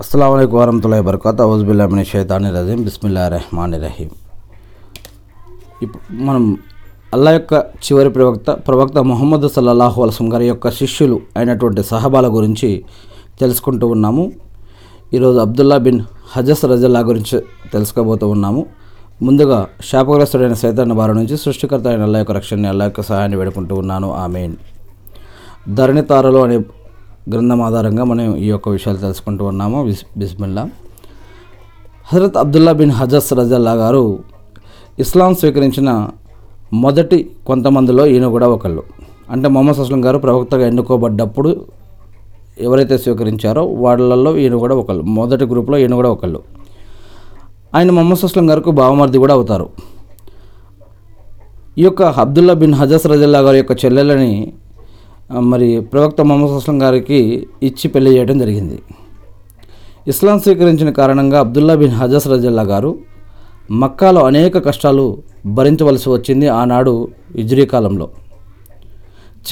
అస్సలం అయికు వరహతుల్లా బర్కాత్ అవుజుబిల్లామిని షైతాని రజీం బిస్మిల్లా రెహమాన్ రహీం ఇప్పుడు మనం అల్లా యొక్క చివరి ప్రవక్త ప్రవక్త ముహమ్మద్ సల్లాహు అలసం గారి యొక్క శిష్యులు అయినటువంటి సహబాల గురించి తెలుసుకుంటూ ఉన్నాము. ఈరోజు అబ్దుల్లా బిన్ హజస్ రజల్లా గురించి తెలుసుకోబోతూ ఉన్నాము. ముందుగా శాపగ్రస్తుడైన సైతాన్ బారి నుంచి సృష్టికర్త అయిన అల్లా యొక్క రక్షణని అల్లా యొక్క సహాయాన్ని వేడుకుంటూ ఉన్నాను. ఆమెన్. ధరణితారలు అనే గ్రంథం ఆధారంగా మనం ఈ యొక్క విషయాలు తెలుసుకుంటూ ఉన్నాము. బిస్ బిస్మిల్లా. హజరత్ అబ్దుల్లా బిన్ హజస్ రజల్లా గారు ఇస్లాం స్వీకరించిన మొదటి కొంతమందిలో ఈయన కూడా ఒకళ్ళు. అంటే మొహమ్మద్ అస్లం గారు ప్రవక్తగా ఎన్నుకోబడ్డప్పుడు ఎవరైతే స్వీకరించారో వాళ్ళల్లో ఈయన కూడా ఒకళ్ళు. మొదటి గ్రూప్లో ఈయన కూడా ఒకళ్ళు. ఆయన మొహమ్మద్ అస్లం గారికి బావమర్ది కూడా అవుతారు. ఈ యొక్క అబ్దుల్లా బిన్ హజస్ రజల్లా గారి యొక్క చెల్లెలని మరి ప్రవక్త మొహమ్మద్ అస్లం గారికి ఇచ్చి పెళ్ళి చేయడం జరిగింది. ఇస్లాం స్వీకరించిన కారణంగా అబ్దుల్లా బిన్ హజస్ రజల్లా గారు మక్కాలో అనేక కష్టాలు భరించవలసి వచ్చింది ఆనాడు ఇజ్రీ కాలంలో.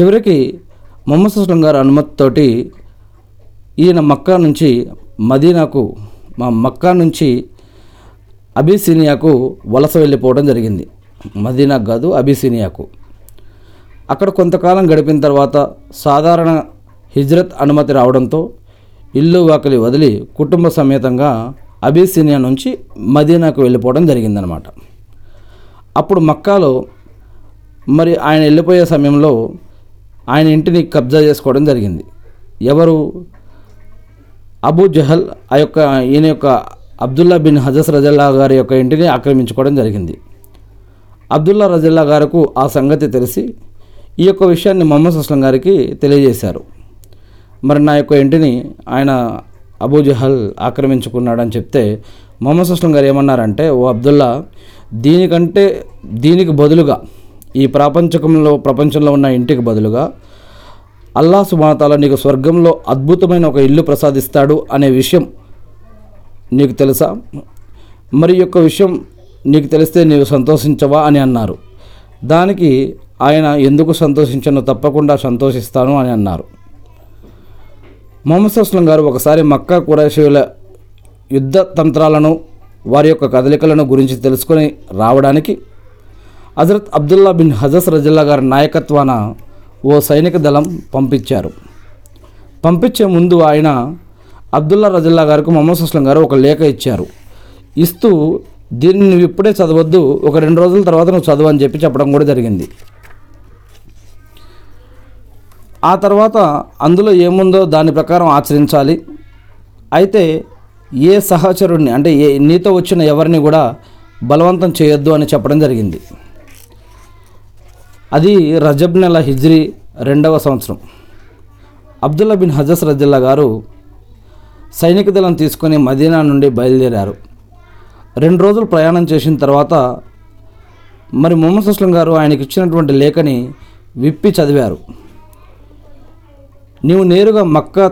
చివరికి మొహమ్మద్ అస్లం గారి అనుమతితోటి ఈయన మక్కా నుంచి మదీనాకు మా మక్కా నుంచి అబిసీనియాకు వలస వెళ్ళిపోవడం జరిగింది. మదీనాకు కాదు అబిసీనియాకు. అక్కడ కొంతకాలం గడిపిన తర్వాత సాధారణ హిజ్రత్ అనుమతి రావడంతో ఇల్లు వాకిలి వదిలి కుటుంబ సమేతంగా అబిసినియా నుంచి మదీనాకు వెళ్ళిపోవడం జరిగిందనమాట అప్పుడు మక్కాలో మరి ఆయన వెళ్ళిపోయే సమయంలో ఆయన ఇంటిని కబ్జా చేసుకోవడం జరిగింది. ఎవరు? అబూ జహల్ ఆ యొక్క ఈయన యొక్క అబ్దుల్లా బిన్ హజస్ రజల్లా గారి యొక్క ఇంటిని ఆక్రమించుకోవడం జరిగింది. అబ్దుల్లా రజల్లా గారికి ఆ సంగతి తెలిసి ఈ యొక్క విషయాన్ని మొహమ్మద్ అస్లం గారికి తెలియజేశారు. మరి నా యొక్క ఇంటిని ఆయన అబూ జహల్ ఆక్రమించుకున్నాడని చెప్తే మొహమ్మద్ అస్లం గారు ఏమన్నారంటే ఓ అబ్దుల్లా దీనికంటే దీనికి బదులుగా ఈ ప్రాపంచకంలో ప్రపంచంలో ఉన్న ఇంటికి బదులుగా అల్లా సుమాతాల నీకు స్వర్గంలో అద్భుతమైన ఒక ఇల్లు ప్రసాదిస్తాడు అనే విషయం నీకు తెలుసా? మరి ఈ యొక్క విషయం నీకు తెలిస్తే నీవు సంతోషించవా? అని అన్నారు. దానికి ఆయన ఎందుకు సంతోషించను తప్పకుండా సంతోషిస్తాను అని అన్నారు. మొహమ్మద్ అస్లం గారు ఒకసారి మక్కా కురైషీల యుద్ధ తంత్రాలను వారి యొక్క కదలికలను గురించి తెలుసుకొని రావడానికి హజరత్ అబ్దుల్లా బిన్ హజస్ రజల్లా గారి నాయకత్వాన ఓ సైనిక దళం పంపించారు. పంపించే ముందు ఆయన అబ్దుల్లా రజల్లా గారికి మొహమ్మద్ అస్లం గారు ఒక లేఖ ఇచ్చారు. ఇస్తూ దీన్ని నువ్వు ఇప్పుడే చదవద్దు ఒక రెండు రోజుల తర్వాత నువ్వు చదువు అని చెప్పి చెప్పడం కూడా జరిగింది. ఆ తర్వాత అందులో ఏముందో దాని ప్రకారం ఆచరించాలి. అయితే ఏ సహచరుడిని అంటే ఏ నీతో వచ్చిన ఎవరిని కూడా బలవంతం చేయొద్దు అని చెప్పడం జరిగింది. అది రజబ్ నెల హిజ్రీ రెండవ సంవత్సరం. అబ్దుల్లా బిన్ హజస్ రజల్లా గారు సైనిక దళం తీసుకొని మదీనా నుండి బయలుదేరారు. రెండు రోజులు ప్రయాణం చేసిన తర్వాత మరి మొహమ్మద్ అస్లం గారు ఆయనకి ఇచ్చినటువంటి లేఖని విప్పి చదివారు. నీవు నేరుగా మక్క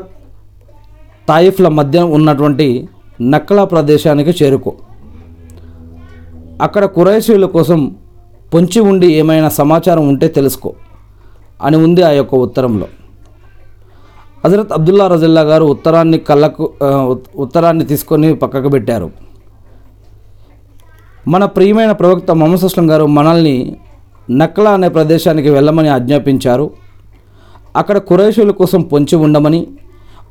తాయిఫ్ల మధ్య ఉన్నటువంటి నక్కలా ప్రదేశానికి చేరుకో. అక్కడ కురైషీల కోసం పొంచి ఉండి ఏమైనా సమాచారం ఉంటే తెలుసుకో అని ఉంది ఆ యొక్క ఉత్తరంలో. హజరత్ అబ్దుల్లా రజిల్లా గారు ఉత్తరాన్ని కళ్ళకు ఉత్తరాన్ని తీసుకొని పక్కకు పెట్టారు. మన ప్రియమైన ప్రవక్త మొహమ్మద్ అస్లం గారు మనల్ని నక్లా అనే ప్రదేశానికి వెళ్ళమని ఆజ్ఞాపించారు. అక్కడ కురైషుల కోసం పొంచి ఉండమని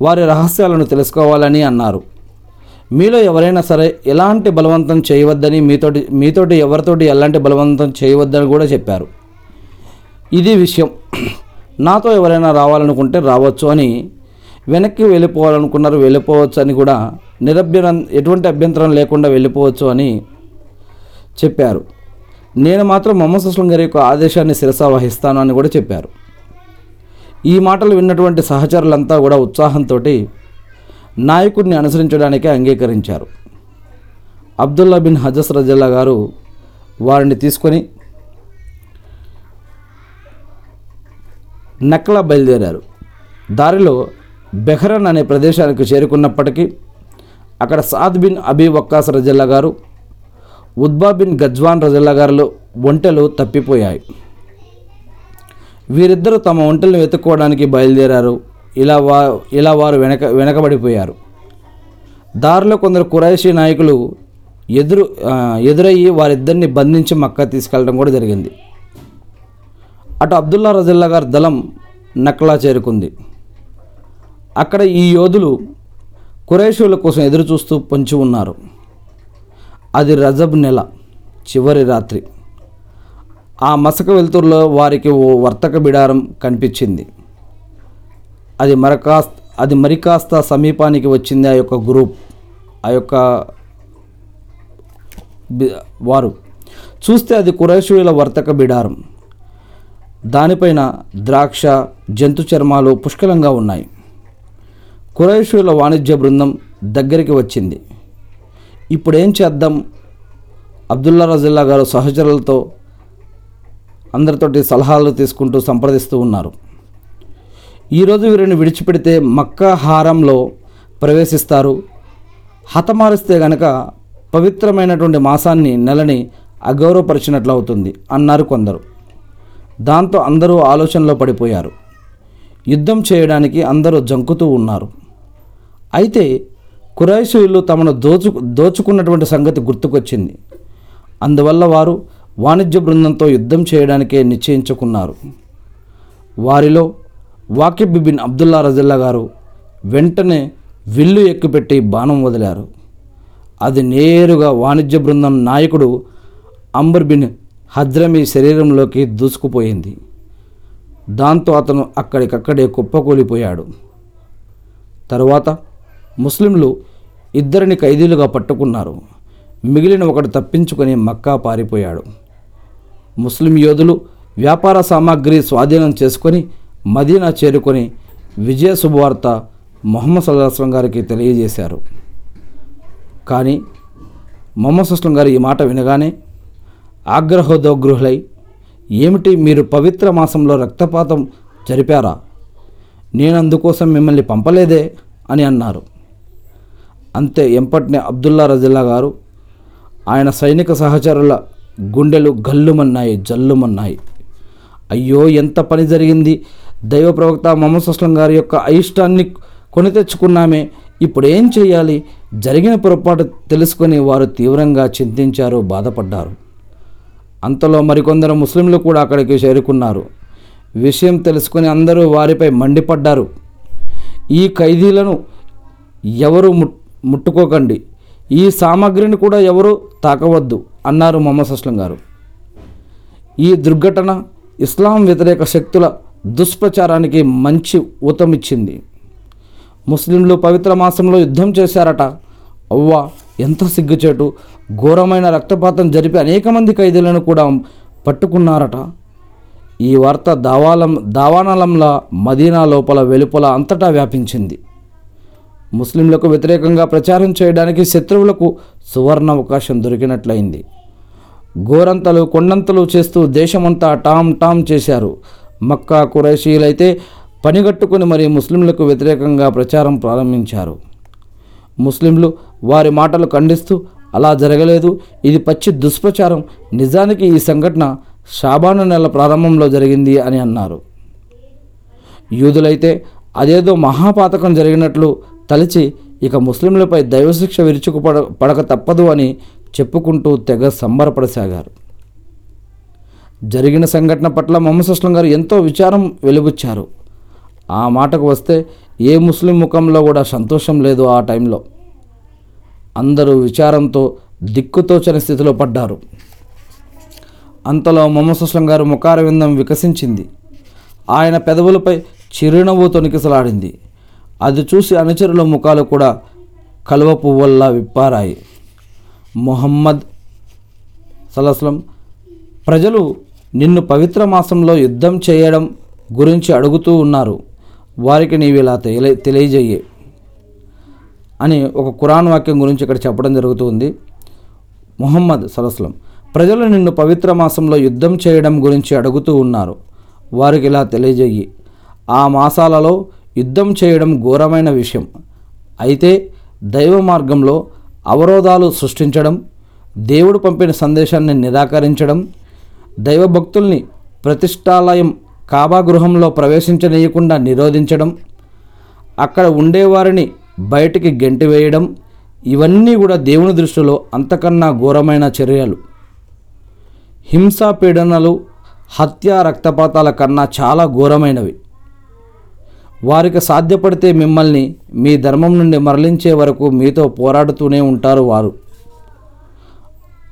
వారి రహస్యాలను తెలుసుకోవాలని అన్నారు. మీలో ఎవరైనా సరే ఎలాంటి బలవంతం చేయవద్దని మీతోటి మీతోటి ఎవరితోటి ఎలాంటి బలవంతం చేయవద్దని కూడా చెప్పారు. ఇది విషయం. నాతో ఎవరైనా రావాలనుకుంటే రావచ్చు అని వెనక్కి వెళ్ళిపోవాలనుకున్నారు వెళ్ళిపోవచ్చు అని కూడా నిరభ్యరం ఎటువంటి అభ్యంతరం లేకుండా వెళ్ళిపోవచ్చు అని చెప్పారు. నేను మాత్రం మొహమ్మద్ అస్లం గారి యొక్క ఆదేశాన్ని శిరసా వహిస్తాను అని కూడా చెప్పారు. ఈ మాటలు విన్నటువంటి సహచరులంతా కూడా ఉత్సాహంతో నాయకుడిని అనుసరించడానికి అంగీకరించారు. అబ్దుల్లా బిన్ హజస్ రజల్లా గారు వారిని తీసుకొని నక్లా బయలుదేరారు. దారిలో బెహరన్ అనే ప్రదేశానికి చేరుకున్నప్పటికీ అక్కడ సాద్ బిన్ అబీ వక్కాస్ రజల్లా గారు ఉద్బా బిన్ గజ్వాన్ రజల్లా గారిలో ఒంటెలు తప్పిపోయాయి. వీరిద్దరూ తమ ఒంటల్ని వెతుక్కోవడానికి బయలుదేరారు. ఇలా వా ఇలా వారు వెనక వెనకబడిపోయారు. దారిలో కొందరు కురాయిషీ నాయకులు ఎదురు ఎదురయ్యి వారిద్దరిని బంధించి మక్కా తీసుకెళ్ళడం కూడా జరిగింది. అటు అబ్దుల్లా రజిల్లా గారి దళం నక్లా చేరుకుంది. అక్కడ ఈ యోధులు కురేషుల కోసం ఎదురు చూస్తూ పొంచి ఉన్నారు. అది రజబ్ నెల చివరి రాత్రి. ఆ మసక వెలుతురులో వారికి ఓ వర్తక బిడారం కనిపించింది. అది మరకాస్త అది మరి కాస్త సమీపానికి వచ్చింది ఆ యొక్క గ్రూప్ ఆ యొక్క వారు. చూస్తే అది కురేషుల వర్తక బిడారం. దానిపైన ద్రాక్ష జంతు చర్మాలు పుష్కలంగా ఉన్నాయి. కురేషుల వాణిజ్య బృందం దగ్గరికి వచ్చింది. ఇప్పుడేం చేద్దాం? అబ్దుల్లా రజిల్లా గారు సహచరులతో అందరితోటి సలహాలు తీసుకుంటూ సంప్రదిస్తూ ఉన్నారు. ఈరోజు వీరిని విడిచిపెడితే మక్కా హారంలో ప్రవేశిస్తారు. హతమారిస్తే గనక పవిత్రమైనటువంటి మాసాన్ని నెలని అగౌరవపరిచినట్లు అవుతుంది అన్నారు కొందరు. దాంతో అందరూ ఆలోచనలో పడిపోయారు. యుద్ధం చేయడానికి అందరూ జంకుతూ ఉన్నారు. అయితే కురైషీయులు తమను దోచు దోచుకున్నటువంటి సంగతి గుర్తుకొచ్చింది. అందువల్ల వారు వాణిజ్య బృందంతో యుద్ధం చేయడానికే నిశ్చయించుకున్నారు. వారిలో వాకిబ్ బిన్ అబ్దుల్లా రజిల్లా గారు వెంటనే విల్లు ఎక్కుపెట్టి బాణం వదిలారు. అది నేరుగా వాణిజ్య బృందం నాయకుడు అంబర్ బిన్ హజ్రమి శరీరంలోకి దూసుకుపోయింది. దాంతో అతను అక్కడికక్కడే కుప్పకూలిపోయాడు. తరువాత ముస్లింలు ఇద్దరిని ఖైదీలుగా పట్టుకున్నారు. మిగిలిన ఒకడు తప్పించుకొని మక్కా పారిపోయాడు. ముస్లిం యోధులు వ్యాపార సామాగ్రి స్వాధీనం చేసుకొని మదీనా చేరుకొని విజయ శుభవార్త మొహమ్మద్ సల్లాహం గారికి తెలియజేశారు. కానీ మొహమ్మద్ సుస్లం గారు ఈ మాట వినగానే ఆగ్రహోదోగృహులై ఏమిటి మీరు పవిత్ర మాసంలో రక్తపాతం జరిపారా? నేను అందుకోసం మిమ్మల్ని పంపలేదే? అని అన్నారు. అంతే ఎంపట్నే అబ్దుల్లా రజిల్లా గారు ఆయన సైనిక సహచరుల గుండెలు గల్లుమన్నాయి జల్లుమన్నాయి. అయ్యో ఎంత పని జరిగింది. దైవ ప్రవక్త మొహమ్మద్ సుస్లం గారి యొక్క అయిష్టాన్ని కొని తెచ్చుకున్నామే. ఇప్పుడు ఏం చేయాలి? జరిగిన పొరపాటు తెలుసుకొని వారు తీవ్రంగా చింతించారు బాధపడ్డారు. అంతలో మరికొందరు ముస్లింలు కూడా అక్కడికి చేరుకున్నారు. విషయం తెలుసుకొని అందరూ వారిపై మండిపడ్డారు. ఈ ఖైదీలను ఎవరు ముట్ ముట్టుకోకండి. ఈ సామాగ్రిని కూడా ఎవరు తాకవద్దు. అన్నారు మొహమ్మద్ అస్లం గారు. ఈ దుర్ఘటన ఇస్లాం వ్యతిరేక శక్తుల దుష్ప్రచారానికి మంచి ఊతమిచ్చింది ముస్లింలు పవిత్ర మాసంలో యుద్ధం చేశారట. అవ్వ ఎంత సిగ్గుచేటు. ఘోరమైన రక్తపాతం జరిపి అనేక మంది ఖైదీలను కూడా పట్టుకున్నారట. ఈ వార్త దావాలం దావానలంలా మదీనా లోపల వెలుపల అంతటా వ్యాపించింది. ముస్లింలకు వ్యతిరేకంగా ప్రచారం చేయడానికి శత్రువులకు సువర్ణ అవకాశం దొరికినట్లయింది. గోరంతలు కొండంతలు చేస్తూ దేశమంతా టామ్ టామ్ చేశారు. మక్కా కురైషీలైతే పనిగట్టుకుని మరి ముస్లింలకు వ్యతిరేకంగా ప్రచారం ప్రారంభించారు. ముస్లింలు వారి మాటలు ఖండిస్తూ అలా జరగలేదు. ఇది పచ్చి దుష్ప్రచారం. నిజానికి ఈ సంఘటన షాబాను నెల ప్రారంభంలో జరిగింది అని అన్నారు. యూదులైతే అదేదో మహాపాతకం జరిగినట్లు తలచి ఇక ముస్లింలపై దైవశిక్ష విరుచుకు పడ పడక తప్పదు అని చెప్పుకుంటూ తెగ సంబరపడసాగారు. జరిగిన సంఘటన పట్ల మొహమ్మద్ అస్లం గారు ఎంతో విచారం వెలుబుచ్చారు ఆ మాటకు వస్తే ఏ ముస్లిం ముఖంలో కూడా సంతోషం లేదు ఆ టైంలో. అందరూ విచారంతో దిక్కుతోచని స్థితిలో పడ్డారు. అంతలో మొహమ్మద్ అస్లం గారు ముఖారవిందం వికసించింది. ఆయన పెదవులపై చిరునవ్వు తొనికిసలాడింది అది చూసి అనుచరుల ముఖాలు కూడా కలువ పువ్వుల్లా విప్పారాయి. మొహమ్మద్ సలస్లం ప్రజలు నిన్ను పవిత్ర మాసంలో యుద్ధం చేయడం గురించి అడుగుతూ ఉన్నారు. వారికి నీవు ఇలా తెలియ తెలియజేయే అని ఒక కురాన్ వాక్యం గురించి ఇక్కడ చెప్పడం జరుగుతుంది. మొహమ్మద్ సలస్లం ప్రజలు నిన్ను పవిత్ర మాసంలో యుద్ధం చేయడం గురించి అడుగుతూ ఉన్నారు. వారికి ఇలా తెలియజేయి ఆ మాసాలలో యుద్ధం చేయడం ఘోరమైన విషయం. అయితే దైవ మార్గంలో అవరోధాలు సృష్టించడం దేవుడు పంపిన సందేశాన్ని నిరాకరించడం దైవభక్తుల్ని ప్రతిష్టాలయం కాబా గృహంలో ప్రవేశించనీయకుండా నిరోధించడం అక్కడ ఉండేవారిని బయటికి గెంటివేయడం ఇవన్నీ కూడా దేవుని దృష్టిలో అంతకన్నా ఘోరమైన చర్యలు. హింసా పీడనలు హత్య రక్తపాతాల కన్నా చాలా ఘోరమైనవి. వారికి సాధ్యపడితే మిమ్మల్ని మీ ధర్మం నుండి మరలించే వరకు మీతో పోరాడుతూనే ఉంటారు వారు.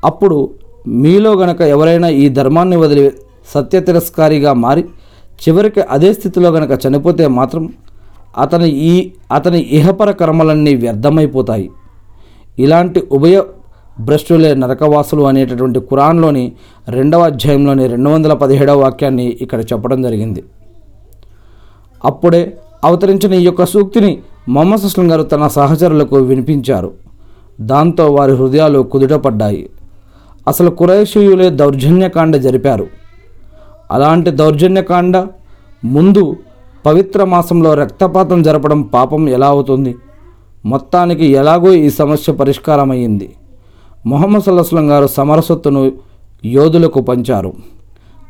అప్పుడు మీలో గనక ఎవరైనా ఈ ధర్మాన్ని వదిలి సత్య తిరస్కారిగా మారి చివరికి అదే స్థితిలో గనక చనిపోతే మాత్రం అతని ఈ అతని ఇహపర కర్మలన్నీ వ్యర్థమైపోతాయి. ఇలాంటి ఉభయ భ్రష్టులే నరకవాసులు అనేటటువంటి ఖురాన్లోని రెండవ అధ్యాయంలోని రెండు వందల పదిహేడవ వాక్యాన్ని ఇక్కడ చెప్పడం జరిగింది. అప్పుడే అవతరించిన ఈ యొక్క సూక్తిని మొహమ్మద్ అస్లం గారు తన సహచరులకు వినిపించారు. దాంతో వారి హృదయాలు కుదుటపడ్డాయి. అసలు కురైషీయులే దౌర్జన్యకాండ జరిపారు. అలాంటి దౌర్జన్యకాండ ముందు పవిత్ర మాసంలో రక్తపాతం జరపడం పాపం ఎలా అవుతుంది? మొత్తానికి ఎలాగో ఈ సమస్య పరిష్కారమయ్యింది. మొహమ్మద్ సల్లాహం గారు సమరసత్తును యోధులకు పంచారు.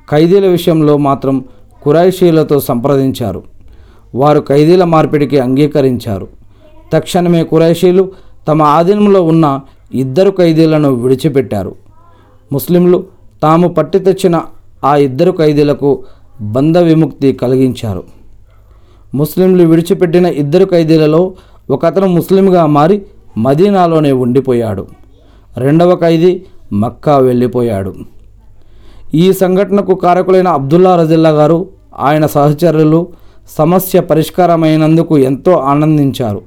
ఖైదీల విషయంలో మాత్రం కురాయిషీలతో సంప్రదించారు. వారు ఖైదీల మార్పిడికి అంగీకరించారు. తక్షణమే కురైషీలు తమ ఆధీనంలో ఉన్న ఇద్దరు ఖైదీలను విడిచిపెట్టారు. ముస్లింలు తాము పట్టి తెచ్చిన ఆ ఇద్దరు ఖైదీలకు బంధ విముక్తి కలిగించారు. ముస్లింలు విడిచిపెట్టిన ఇద్దరు ఖైదీలలో ఒకతను ముస్లింగా మారి మదీనాలోనే ఉండిపోయాడు. రెండవ ఖైదీ మక్కా వెళ్ళిపోయాడు. ఈ సంఘటనకు కారకులైన అబ్దుల్లా రజిల్లా గారు ఆయన సహచరులు సమస్య పరిష్కారమైనందుకు ఎంతో ఆనందించారు.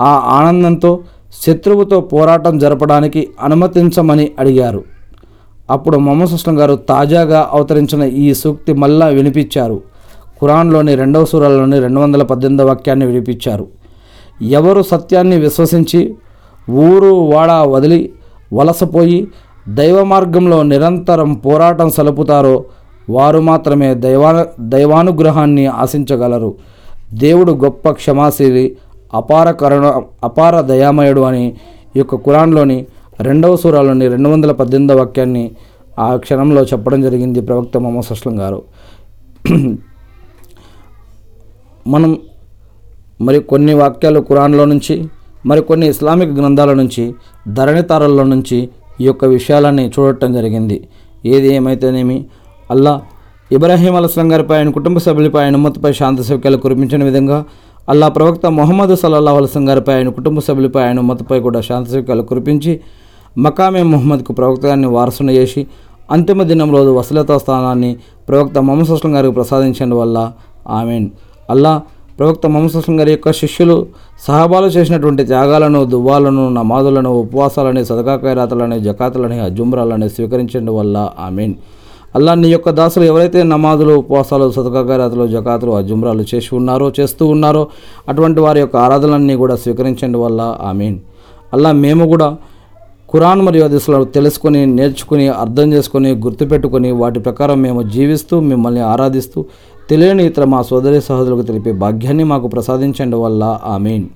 ఆ ఆనందంతో శత్రువుతో పోరాటం జరపడానికి అనుమతించమని అడిగారు. అప్పుడు మొహమ్మద్ సుస్లం గారు తాజాగా అవతరించిన ఈ సూక్తి మళ్ళా వినిపించారు. ఖురాన్లోని రెండవ సూరాలోని రెండు వందల పద్దెనిమిదవ వాక్యాన్ని వినిపించారు. ఎవరు సత్యాన్ని విశ్వసించి ఊరు వాడ వదిలి వలసపోయి దైవ మార్గంలో నిరంతరం పోరాటం సలుపుతారో వారు మాత్రమే దైవా దైవానుగ్రహాన్ని ఆశించగలరు. దేవుడు గొప్ప క్షమాశీలి అపార కరుణ అపార దయామయుడు అని ఈ యొక్క కురాన్లోని రెండవ సూరాలోని రెండు వందల పద్దెనిమిదవ వాక్యాన్ని ఆ క్షణంలో చెప్పడం జరిగింది ప్రవక్త మొహమ్మద్ సస్లం గారు. మనం మరి కొన్ని వాక్యాలు కురాన్లో నుంచి మరి కొన్ని ఇస్లామిక్ గ్రంథాల నుంచి ధరణితారల్లో నుంచి ఈ యొక్క విషయాలన్నీ చూడటం జరిగింది. ఏది ఏమైతేనేమి? అల్లా ఇబ్రాహీం అలస్లం గారిపై ఆయన కుటుంబ సభ్యులపై ఆయన ఉమ్మతిపై శాంతి సౌక్యాలు కురిపించిన విధంగా అల్లా ప్రవక్త మొహమ్మద్ సల్లాహ్ అలస్లం గారిపై ఆయన కుటుంబ సభ్యులపై ఆయన ఉమ్మతిపై కూడా శాంతి సౌక్యాలు కురిపించి మకామే మొహమ్మద్కు ప్రవక్త గారిని వారసును చేసి అంతిమ దినంలో వసలతా స్థానాన్ని ప్రవక్త మొహమ్మద్ అస్లం గారికి ప్రసాదించడం వల్ల ఆమెన్. అల్లా ప్రవక్త మొహమ్మద్ గారి యొక్క శిష్యులు సహాబాలు చేసినటువంటి త్యాగాలను దువ్వాలను నమాజులను ఉపవాసాలని సదకా ఖైరాతులని జకాతులని అజుమ్రాలని స్వీకరించడం వల్ల ఆమెన్. అల్లా నీ యొక్క దాసులు ఎవరైతే నమాజులు ఉపవాసాలు సతకాగారాతలు జకాతులు అజుమ్రాలు చేసి ఉన్నారో చేస్తూ ఉన్నారో అటువంటి వారి యొక్క ఆరాధనలన్నీ కూడా స్వీకరించండి వల్ల. ఆమెన్. అల్లా మేము కూడా ఖురాన్ మరియు అదిసులను తెలుసుకొని నేర్చుకుని అర్థం చేసుకొని గుర్తుపెట్టుకొని వాటి ప్రకారం మేము జీవిస్తూ మిమ్మల్ని ఆరాధిస్తూ తెలియని ఇతర మా సోదరి సహోదరులకు తెలిపే భాగ్యాన్ని మాకు ప్రసాదించండి వల్ల. ఆమెన్.